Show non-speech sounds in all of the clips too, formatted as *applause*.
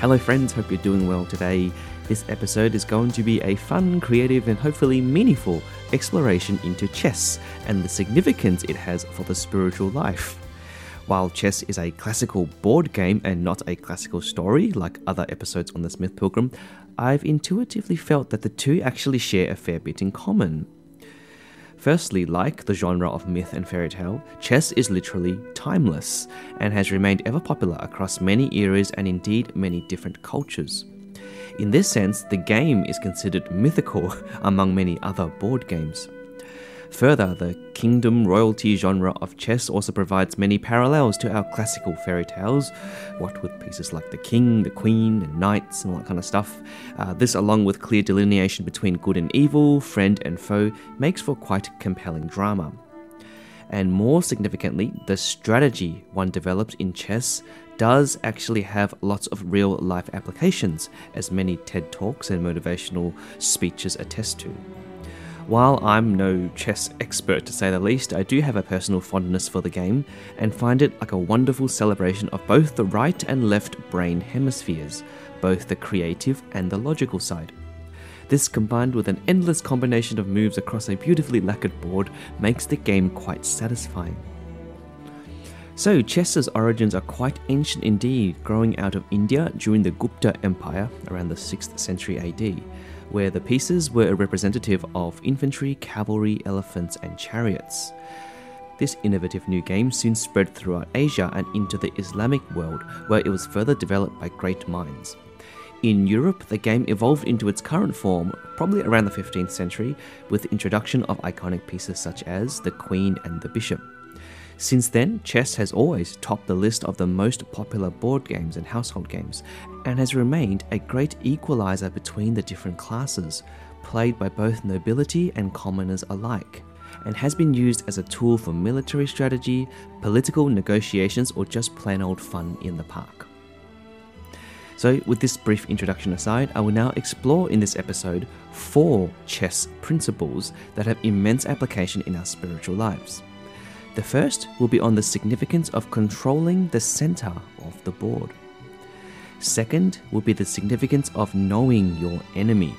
Hello, friends, hope you're doing well today. This episode is going to be a fun, creative, and hopefully meaningful exploration into chess and the significance it has for the spiritual life. While chess is a classical board game and not a classical story like other episodes on the Myth Pilgrim, I've intuitively felt that the two actually share a fair bit in common. Firstly, like the genre of myth and fairy tale, chess is literally timeless and has remained ever popular across many eras and indeed many different cultures. In this sense, the game is considered mythical *laughs* among many other board games. Further, the kingdom royalty genre of chess also provides many parallels to our classical fairy tales, what with pieces like the king, the queen, and knights, and all that kind of stuff. Uh, this, along with clear delineation between good and evil, friend and foe, makes for quite compelling drama. And more significantly, the strategy one develops in chess does actually have lots of real life applications, as many TED Talks and motivational speeches attest to. While I'm no chess expert to say the least, I do have a personal fondness for the game and find it like a wonderful celebration of both the right and left brain hemispheres, both the creative and the logical side. This combined with an endless combination of moves across a beautifully lacquered board makes the game quite satisfying. So, chess's origins are quite ancient indeed, growing out of India during the Gupta Empire around the 6th century AD where the pieces were a representative of infantry, cavalry, elephants, and chariots. This innovative new game soon spread throughout Asia and into the Islamic world, where it was further developed by great minds. In Europe, the game evolved into its current form probably around the 15th century with the introduction of iconic pieces such as the Queen and the Bishop. Since then, chess has always topped the list of the most popular board games and household games, and has remained a great equalizer between the different classes, played by both nobility and commoners alike, and has been used as a tool for military strategy, political negotiations, or just plain old fun in the park. So, with this brief introduction aside, I will now explore in this episode four chess principles that have immense application in our spiritual lives. The first will be on the significance of controlling the center of the board. Second will be the significance of knowing your enemy.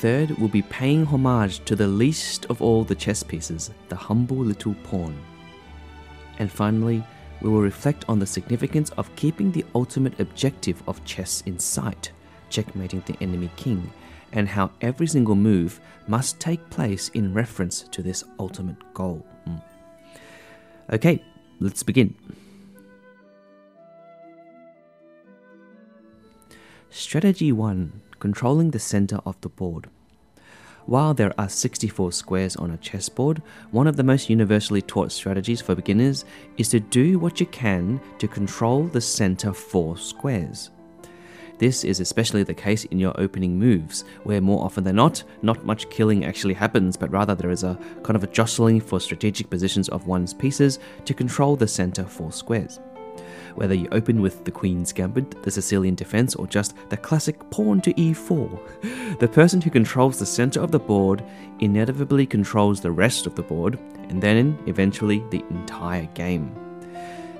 Third will be paying homage to the least of all the chess pieces, the humble little pawn. And finally, we will reflect on the significance of keeping the ultimate objective of chess in sight, checkmating the enemy king, and how every single move must take place in reference to this ultimate goal. Mm. Okay, let's begin. Strategy 1 Controlling the center of the board. While there are 64 squares on a chessboard, one of the most universally taught strategies for beginners is to do what you can to control the center four squares. This is especially the case in your opening moves, where more often than not, not much killing actually happens, but rather there is a kind of a jostling for strategic positions of one's pieces to control the center four squares. Whether you open with the Queen's Gambit, the Sicilian defense, or just the classic pawn to e4, *laughs* the person who controls the center of the board inevitably controls the rest of the board, and then eventually the entire game.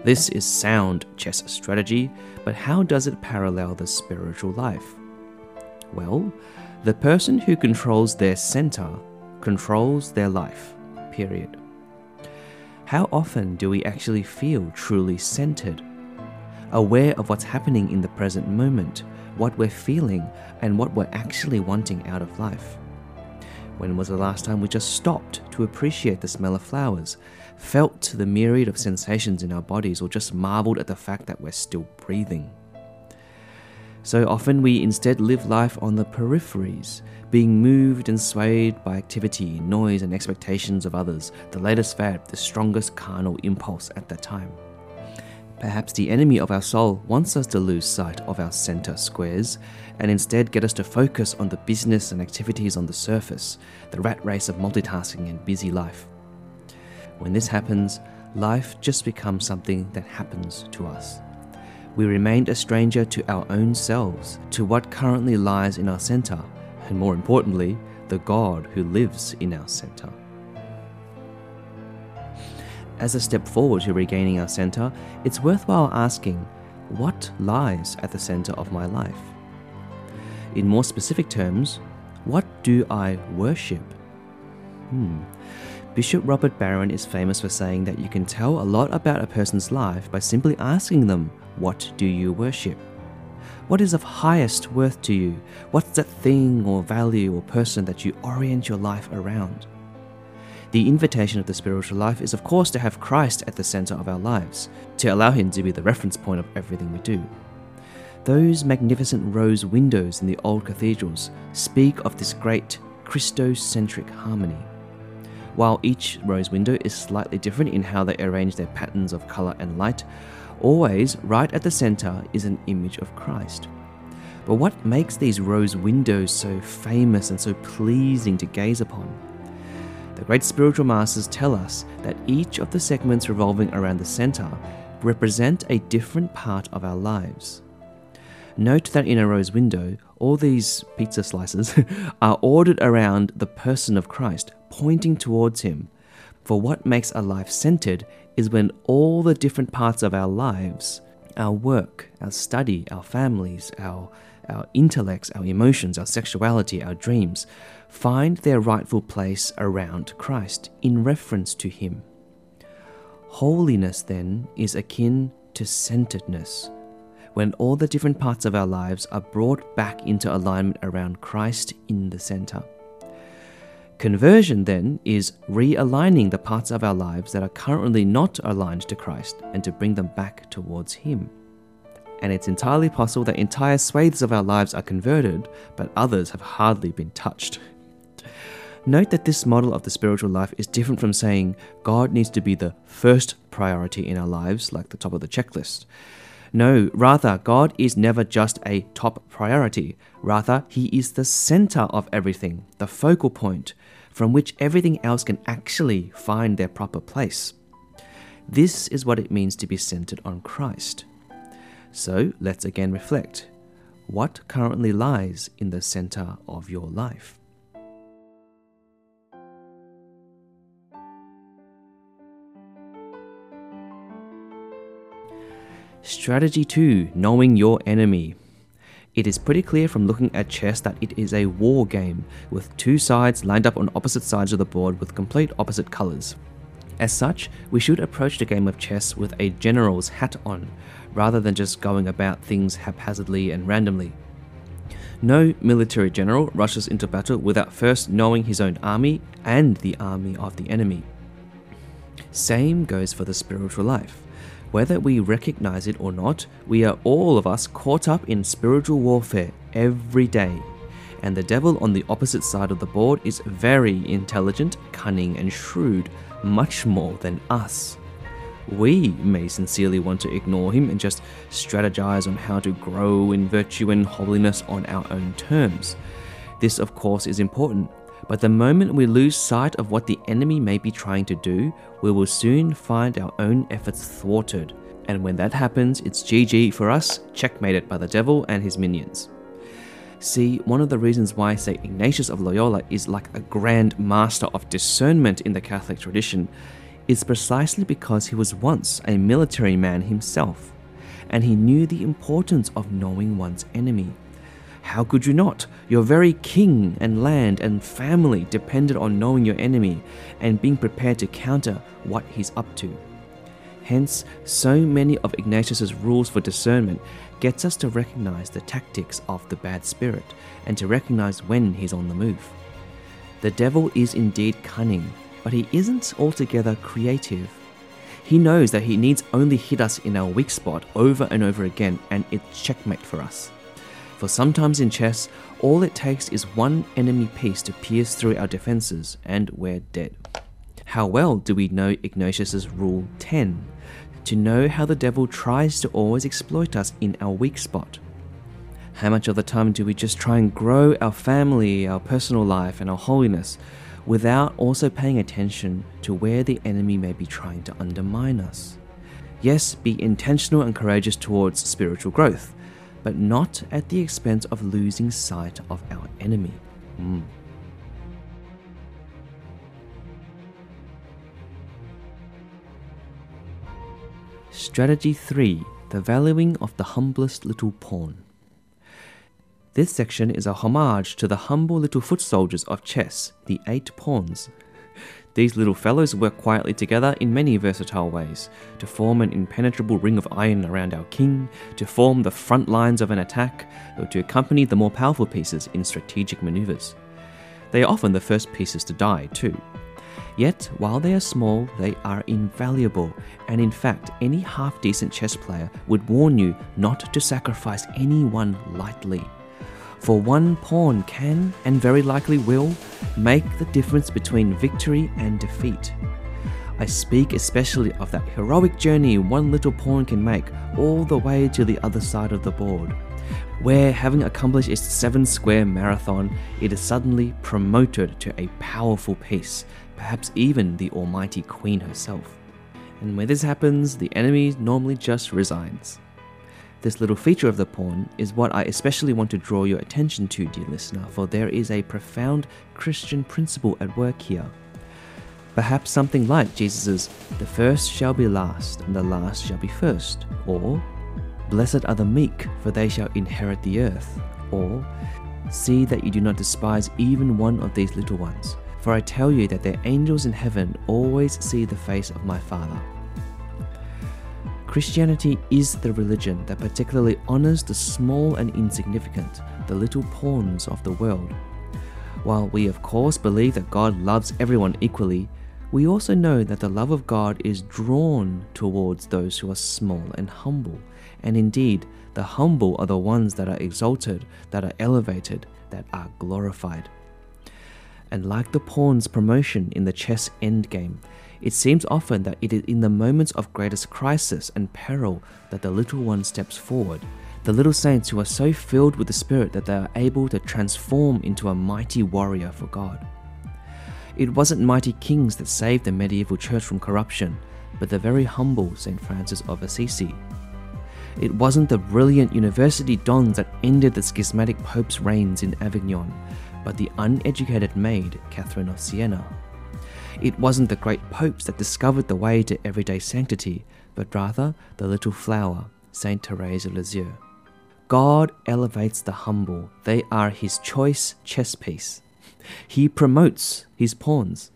This is sound chess strategy, but how does it parallel the spiritual life? Well, the person who controls their center controls their life, period. How often do we actually feel truly centered? Aware of what's happening in the present moment, what we're feeling, and what we're actually wanting out of life? When was the last time we just stopped to appreciate the smell of flowers, felt the myriad of sensations in our bodies, or just marveled at the fact that we're still breathing? So often we instead live life on the peripheries, being moved and swayed by activity, noise, and expectations of others, the latest fad, the strongest carnal impulse at that time. Perhaps the enemy of our soul wants us to lose sight of our center squares and instead get us to focus on the business and activities on the surface, the rat race of multitasking and busy life. When this happens, life just becomes something that happens to us. We remain a stranger to our own selves, to what currently lies in our center, and more importantly, the God who lives in our center. As a step forward to regaining our center, it's worthwhile asking, what lies at the center of my life? In more specific terms, what do I worship? Hmm. Bishop Robert Barron is famous for saying that you can tell a lot about a person's life by simply asking them, What do you worship? What is of highest worth to you? What's that thing or value or person that you orient your life around? The invitation of the spiritual life is, of course, to have Christ at the center of our lives, to allow Him to be the reference point of everything we do. Those magnificent rose windows in the old cathedrals speak of this great Christocentric harmony. While each rose window is slightly different in how they arrange their patterns of color and light, always right at the center is an image of Christ. But what makes these rose windows so famous and so pleasing to gaze upon? The great spiritual masters tell us that each of the segments revolving around the center represent a different part of our lives. Note that in a rose window, all these pizza slices *laughs* are ordered around the person of Christ, pointing towards Him. For what makes a life centered is when all the different parts of our lives, our work, our study, our families, our, our intellects, our emotions, our sexuality, our dreams, find their rightful place around Christ in reference to Him. Holiness, then, is akin to centeredness when all the different parts of our lives are brought back into alignment around Christ in the center. Conversion, then, is realigning the parts of our lives that are currently not aligned to Christ and to bring them back towards Him. And it's entirely possible that entire swathes of our lives are converted, but others have hardly been touched. Note that this model of the spiritual life is different from saying God needs to be the first priority in our lives, like the top of the checklist. No, rather, God is never just a top priority. Rather, He is the center of everything, the focal point, from which everything else can actually find their proper place. This is what it means to be centered on Christ. So let's again reflect. What currently lies in the center of your life? Strategy 2 Knowing Your Enemy. It is pretty clear from looking at chess that it is a war game, with two sides lined up on opposite sides of the board with complete opposite colours. As such, we should approach the game of chess with a general's hat on, rather than just going about things haphazardly and randomly. No military general rushes into battle without first knowing his own army and the army of the enemy. Same goes for the spiritual life. Whether we recognize it or not, we are all of us caught up in spiritual warfare every day. And the devil on the opposite side of the board is very intelligent, cunning, and shrewd, much more than us. We may sincerely want to ignore him and just strategize on how to grow in virtue and holiness on our own terms. This, of course, is important but the moment we lose sight of what the enemy may be trying to do, we will soon find our own efforts thwarted. And when that happens, it's GG for us, checkmated by the devil and his minions. See, one of the reasons why St. Ignatius of Loyola is like a grand master of discernment in the Catholic tradition is precisely because he was once a military man himself, and he knew the importance of knowing one's enemy. How could you not? Your very king and land and family depended on knowing your enemy and being prepared to counter what he's up to. Hence, so many of Ignatius's rules for discernment gets us to recognize the tactics of the bad spirit and to recognize when he's on the move. The devil is indeed cunning, but he isn't altogether creative. He knows that he needs only hit us in our weak spot over and over again, and it's checkmate for us. For sometimes in chess, all it takes is one enemy piece to pierce through our defenses, and we're dead. How well do we know Ignatius's Rule 10? To know how the devil tries to always exploit us in our weak spot. How much of the time do we just try and grow our family, our personal life, and our holiness without also paying attention to where the enemy may be trying to undermine us? Yes, be intentional and courageous towards spiritual growth, but not at the expense of losing sight of our enemy. Mm. Strategy 3 The Valuing of the Humblest Little Pawn. This section is a homage to the humble little foot soldiers of chess, the eight pawns. These little fellows work quietly together in many versatile ways to form an impenetrable ring of iron around our king, to form the front lines of an attack, or to accompany the more powerful pieces in strategic maneuvers. They are often the first pieces to die, too. Yet, while they are small, they are invaluable, and in fact, any half decent chess player would warn you not to sacrifice anyone lightly for one pawn can, and very likely will, make the difference between victory and defeat. I speak especially of that heroic journey one little pawn can make all the way to the other side of the board, where, having accomplished its seven square marathon, it is suddenly promoted to a powerful piece, perhaps even the almighty queen herself. And when this happens, the enemy normally just resigns. This little feature of the pawn is what I especially want to draw your attention to, dear listener, for there is a profound Christian principle at work here. Perhaps something like Jesus's, the first shall be last, and the last shall be first, or Blessed are the meek, for they shall inherit the earth, or See that you do not despise even one of these little ones, for I tell you that their angels in heaven always see the face of my Father. Christianity is the religion that particularly honors the small and insignificant, the little pawns of the world. While we, of course, believe that God loves everyone equally, we also know that the love of God is drawn towards those who are small and humble. And indeed, the humble are the ones that are exalted, that are elevated, that are glorified. And like the pawn's promotion in the chess endgame, it seems often that it is in the moments of greatest crisis and peril that the little one steps forward. The little saints who are so filled with the Spirit that they are able to transform into a mighty warrior for God. It wasn't mighty kings that saved the medieval church from corruption, but the very humble St. Francis of Assisi. It wasn't the brilliant university dons that ended the schismatic pope's reigns in Avignon, but the uneducated maid Catherine of Siena. It wasn't the great popes that discovered the way to everyday sanctity, but rather the little flower, Saint Therese of Lisieux. God elevates the humble, they are his choice chess piece. He promotes his pawns.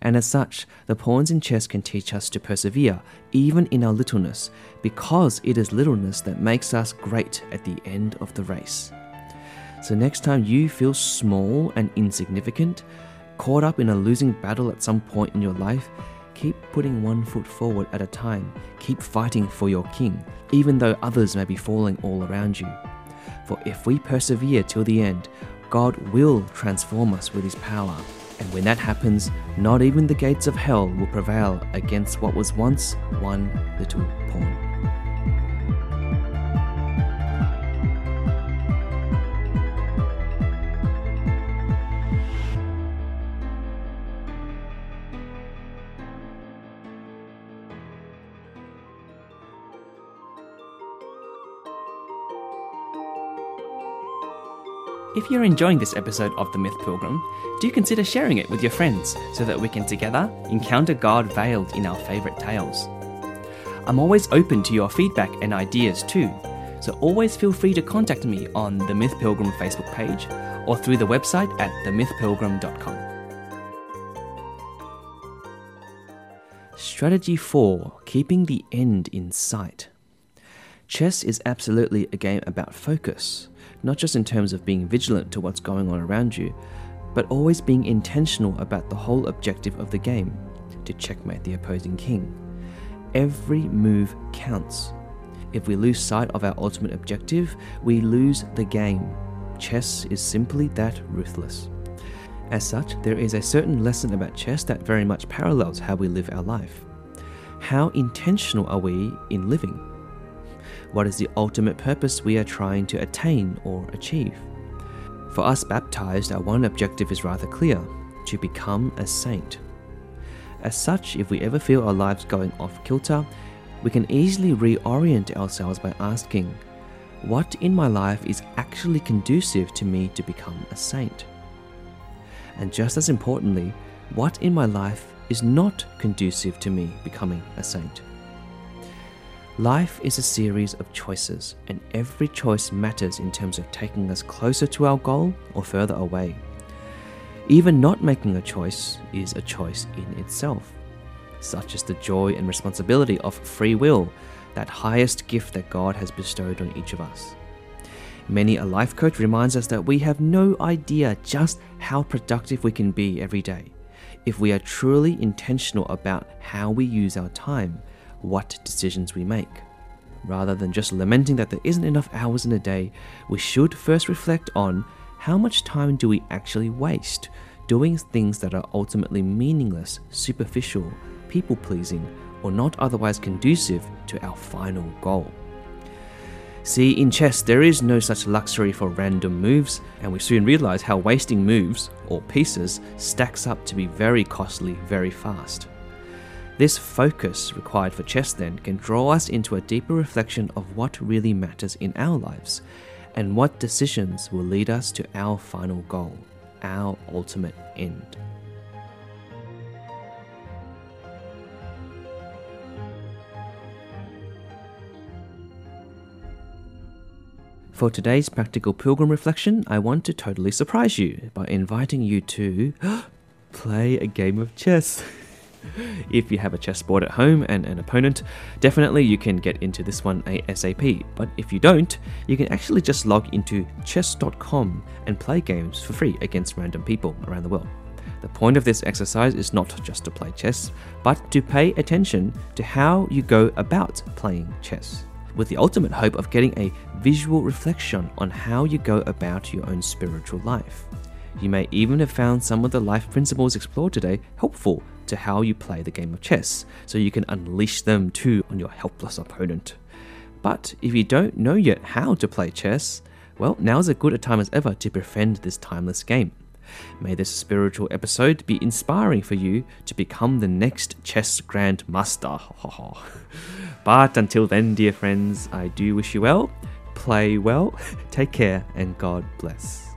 And as such, the pawns in chess can teach us to persevere, even in our littleness, because it is littleness that makes us great at the end of the race. So, next time you feel small and insignificant, caught up in a losing battle at some point in your life, keep putting one foot forward at a time. Keep fighting for your king, even though others may be falling all around you. For if we persevere till the end, God will transform us with his power. And when that happens, not even the gates of hell will prevail against what was once one little pawn. If you're enjoying this episode of The Myth Pilgrim, do consider sharing it with your friends so that we can together encounter God veiled in our favourite tales. I'm always open to your feedback and ideas too, so always feel free to contact me on the Myth Pilgrim Facebook page or through the website at themythpilgrim.com. Strategy 4 Keeping the End in Sight. Chess is absolutely a game about focus not just in terms of being vigilant to what's going on around you, but always being intentional about the whole objective of the game to checkmate the opposing king. Every move counts. If we lose sight of our ultimate objective, we lose the game. Chess is simply that ruthless. As such, there is a certain lesson about chess that very much parallels how we live our life. How intentional are we in living? What is the ultimate purpose we are trying to attain or achieve? For us baptized, our one objective is rather clear to become a saint. As such, if we ever feel our lives going off kilter, we can easily reorient ourselves by asking, What in my life is actually conducive to me to become a saint? And just as importantly, what in my life is not conducive to me becoming a saint? Life is a series of choices, and every choice matters in terms of taking us closer to our goal or further away. Even not making a choice is a choice in itself, such as the joy and responsibility of free will, that highest gift that God has bestowed on each of us. Many a life coach reminds us that we have no idea just how productive we can be every day if we are truly intentional about how we use our time, what decisions we make. Rather than just lamenting that there isn't enough hours in a day, we should first reflect on how much time do we actually waste doing things that are ultimately meaningless, superficial, people pleasing, or not otherwise conducive to our final goal? See, in chess, there is no such luxury for random moves, and we soon realize how wasting moves, or pieces, stacks up to be very costly very fast. This focus required for chess then can draw us into a deeper reflection of what really matters in our lives and what decisions will lead us to our final goal, our ultimate end. For today's practical pilgrim reflection, I want to totally surprise you by inviting you to *gasps* play a game of chess. *laughs* if you have a chessboard at home and an opponent, definitely you can get into this one ASAP. But if you don't, you can actually just log into chess.com and play games for free against random people around the world. The point of this exercise is not just to play chess, but to pay attention to how you go about playing chess, with the ultimate hope of getting a visual reflection on how you go about your own spiritual life. You may even have found some of the life principles explored today helpful to how you play the game of chess, so you can unleash them too on your helpless opponent. But if you don't know yet how to play chess, well, now is as good a time as ever to befriend this timeless game. May this spiritual episode be inspiring for you to become the next chess grandmaster. *laughs* but until then, dear friends, I do wish you well, play well, *laughs* take care, and God bless.